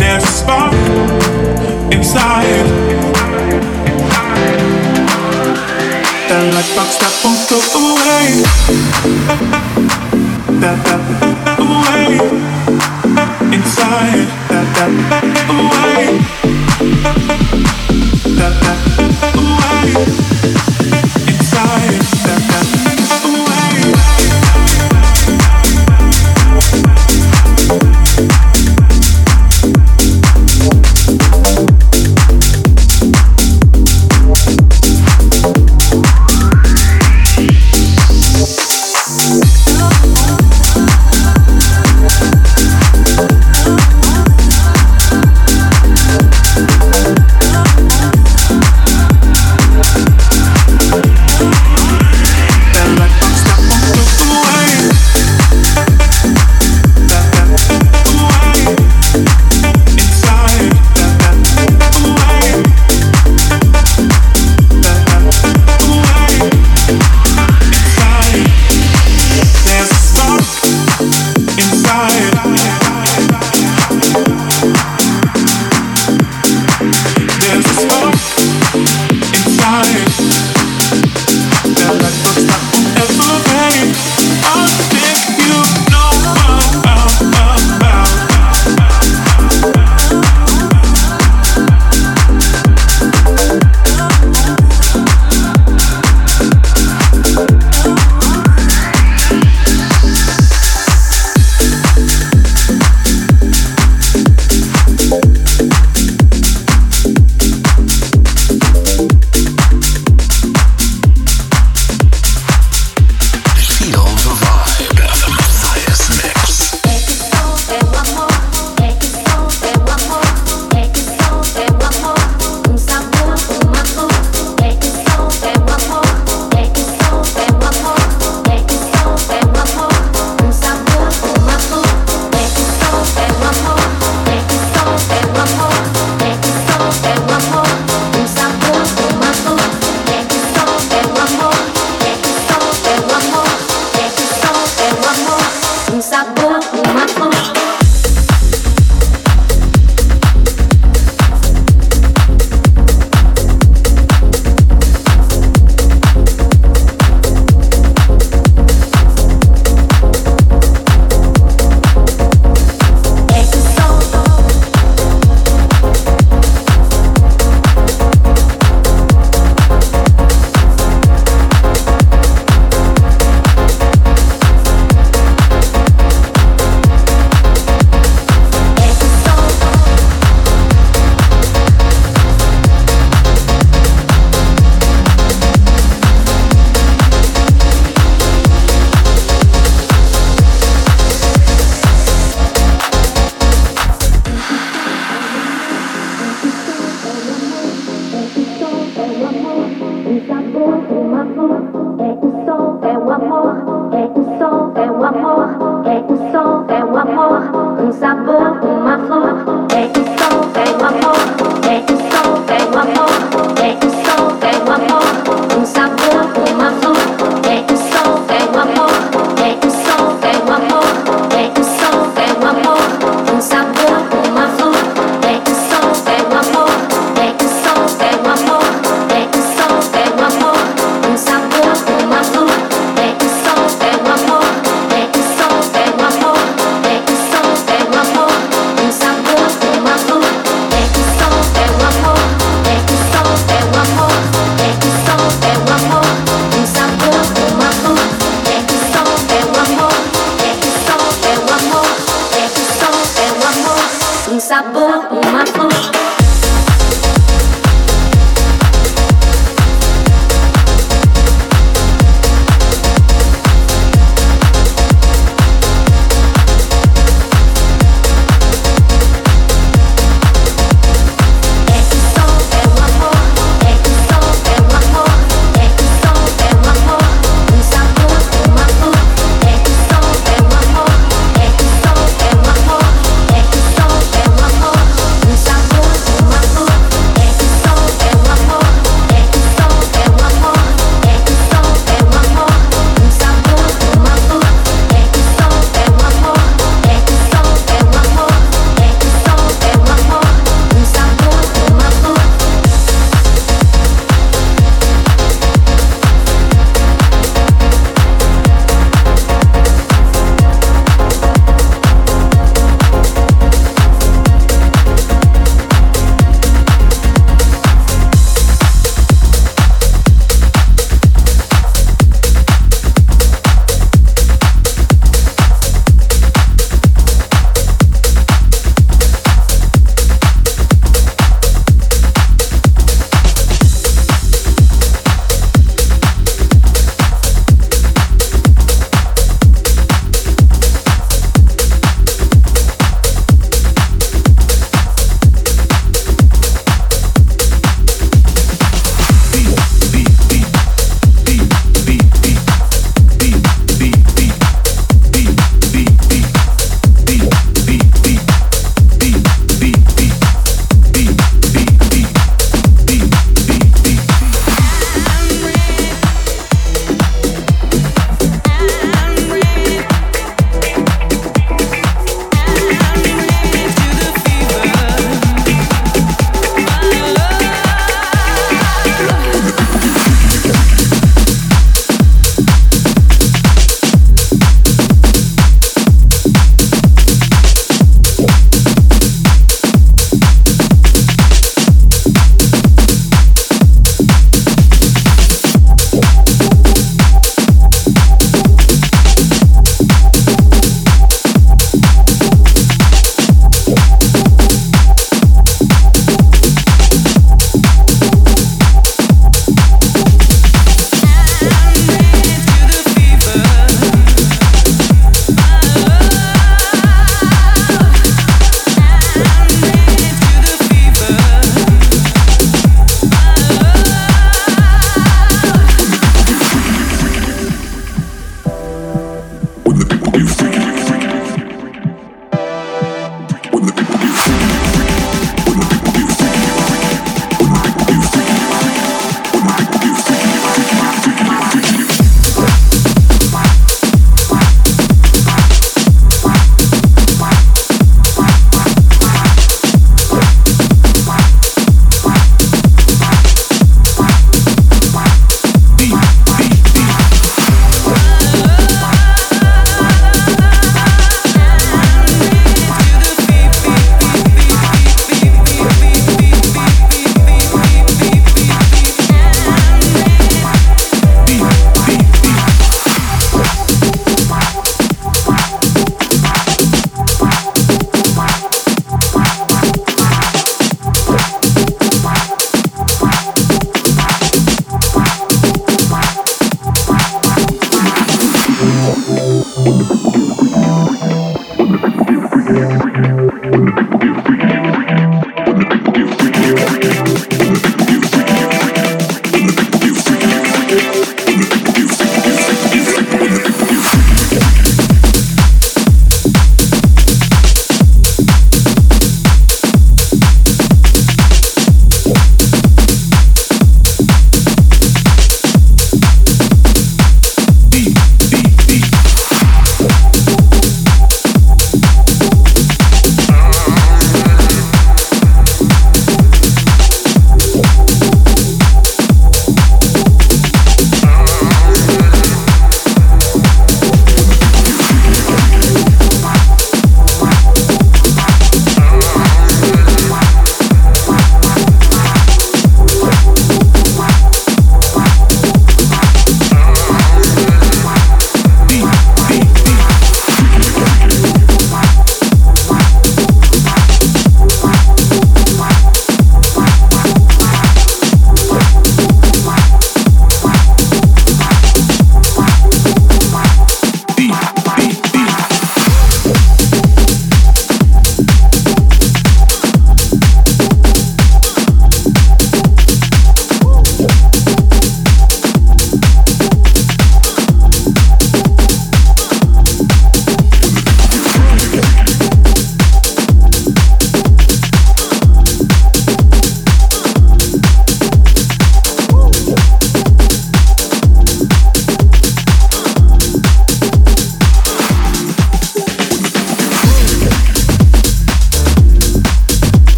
there's a spark inside. That light box that won't go away. That that away inside. That that away. That that away.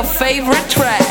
your favorite track.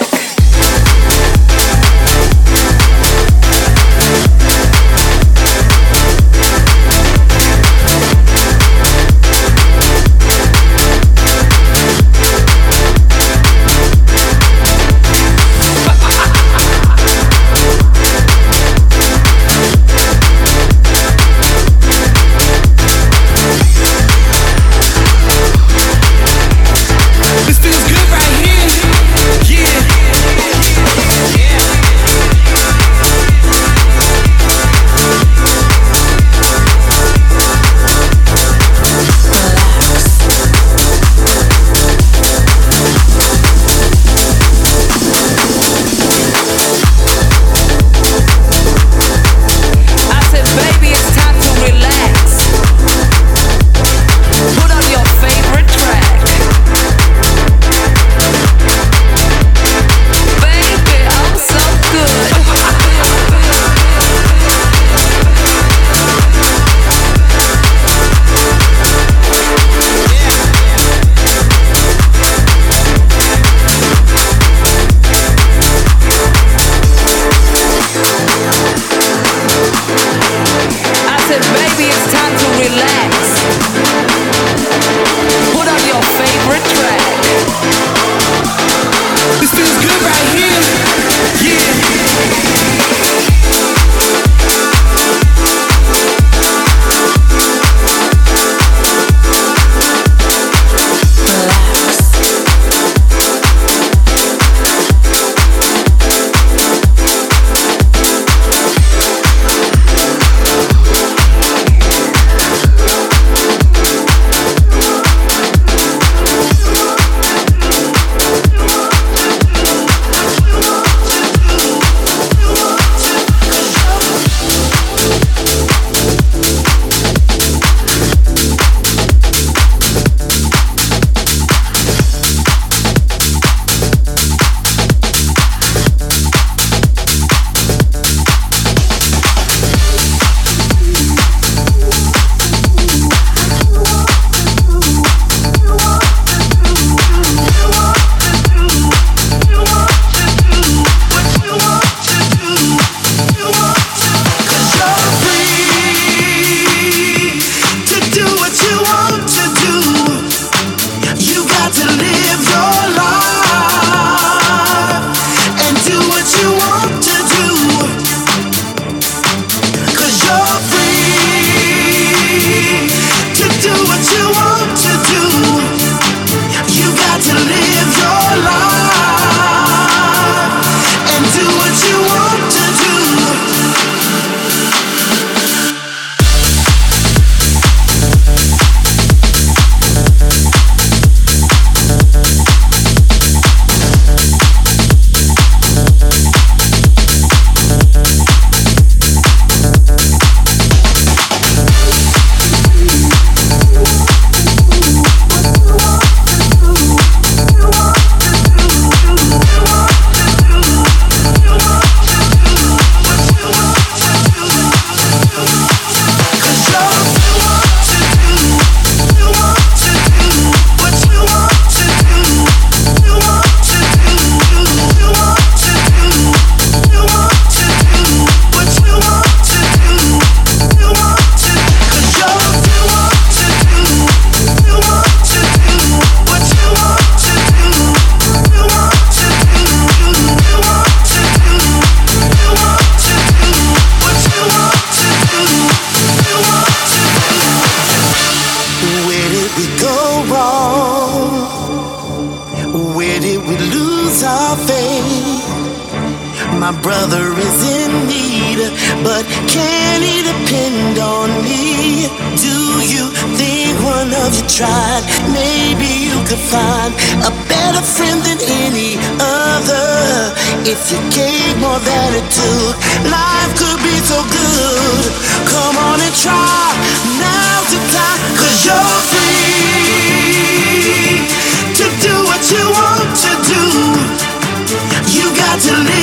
if you gave more than it took. Life could be so good. Come on and try now to fly, cause you're free to do what you want to do. You got to live.